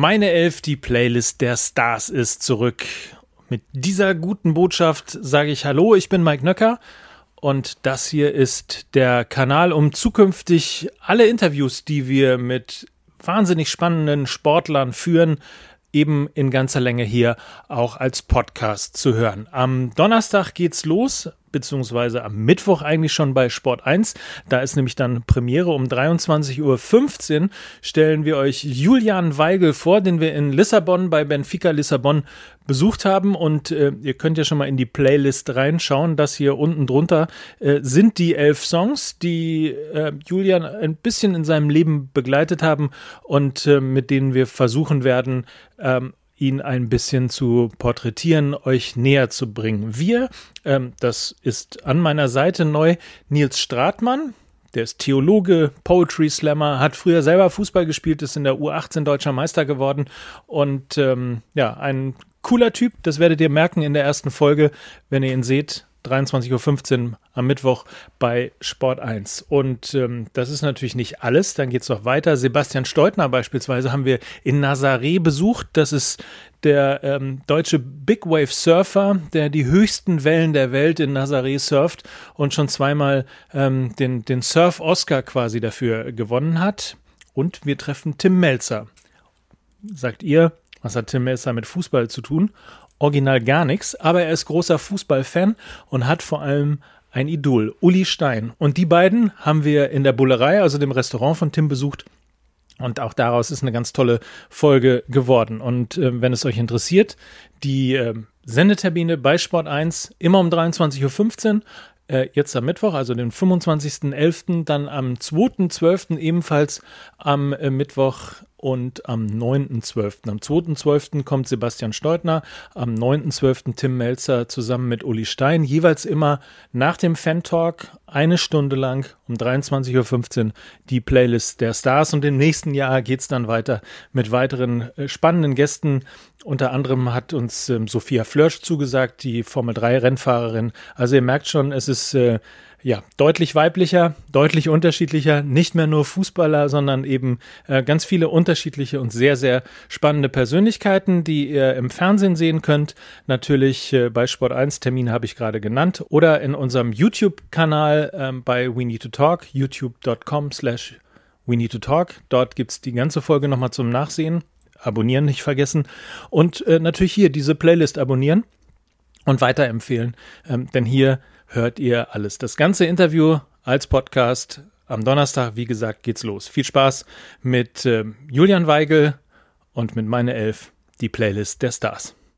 Meine Elf, die Playlist der Stars ist zurück. Mit dieser guten Botschaft sage ich Hallo, ich bin Mike Nöcker und das hier ist der Kanal, um zukünftig alle Interviews, die wir mit wahnsinnig spannenden Sportlern führen, eben in ganzer Länge hier auch als Podcast zu hören. Am Donnerstag geht's los beziehungsweise am Mittwoch eigentlich schon bei Sport 1. Da ist nämlich dann Premiere um 23.15 Uhr. Stellen wir euch Julian Weigel vor, den wir in Lissabon bei Benfica Lissabon besucht haben. Und äh, ihr könnt ja schon mal in die Playlist reinschauen. Das hier unten drunter äh, sind die elf Songs, die äh, Julian ein bisschen in seinem Leben begleitet haben und äh, mit denen wir versuchen werden, ähm, ihn ein bisschen zu porträtieren, euch näher zu bringen. Wir, ähm, das ist an meiner Seite neu, Nils Stratmann. Der ist Theologe, Poetry Slammer, hat früher selber Fußball gespielt, ist in der U18 deutscher Meister geworden und ähm, ja, ein cooler Typ. Das werdet ihr merken in der ersten Folge, wenn ihr ihn seht. 23.15 Uhr am Mittwoch bei Sport 1. Und ähm, das ist natürlich nicht alles. Dann geht es noch weiter. Sebastian Steutner beispielsweise haben wir in Nazaré besucht. Das ist der ähm, deutsche Big Wave Surfer, der die höchsten Wellen der Welt in Nazaré surft und schon zweimal ähm, den, den Surf-Oscar quasi dafür gewonnen hat. Und wir treffen Tim Melzer. Sagt ihr, was hat Tim Melzer mit Fußball zu tun? original gar nichts, aber er ist großer Fußballfan und hat vor allem ein Idol, Uli Stein. Und die beiden haben wir in der Bullerei, also dem Restaurant von Tim, besucht. Und auch daraus ist eine ganz tolle Folge geworden. Und äh, wenn es euch interessiert, die äh, Sendetermine bei Sport 1 immer um 23.15 Uhr. Äh, jetzt am Mittwoch, also den 25.11., dann am 2.12. ebenfalls am äh, Mittwoch und am 9.12. Am 2.12. kommt Sebastian Steutner, am 9.12. Tim Melzer zusammen mit Uli Stein, jeweils immer nach dem Fan-Talk eine Stunde lang um 23.15 Uhr die Playlist der Stars und im nächsten Jahr geht es dann weiter mit weiteren äh, spannenden Gästen. Unter anderem hat uns ähm, Sophia Flörsch zugesagt, die Formel 3 Rennfahrerin. Also ihr merkt schon, es ist äh, ja, deutlich weiblicher, deutlich unterschiedlicher, nicht mehr nur Fußballer, sondern eben äh, ganz viele unterschiedliche und sehr, sehr spannende Persönlichkeiten, die ihr im Fernsehen sehen könnt. Natürlich äh, bei Sport 1 Termin habe ich gerade genannt oder in unserem YouTube-Kanal ähm, bei We Need to Talk, youtube.com slash We Need to Talk. Dort gibt es die ganze Folge nochmal zum Nachsehen. Abonnieren nicht vergessen. Und äh, natürlich hier diese Playlist abonnieren und weiterempfehlen, ähm, denn hier hört ihr alles. Das ganze Interview als Podcast am Donnerstag, wie gesagt, geht's los. Viel Spaß mit äh, Julian Weigel und mit meine Elf, die Playlist der Stars.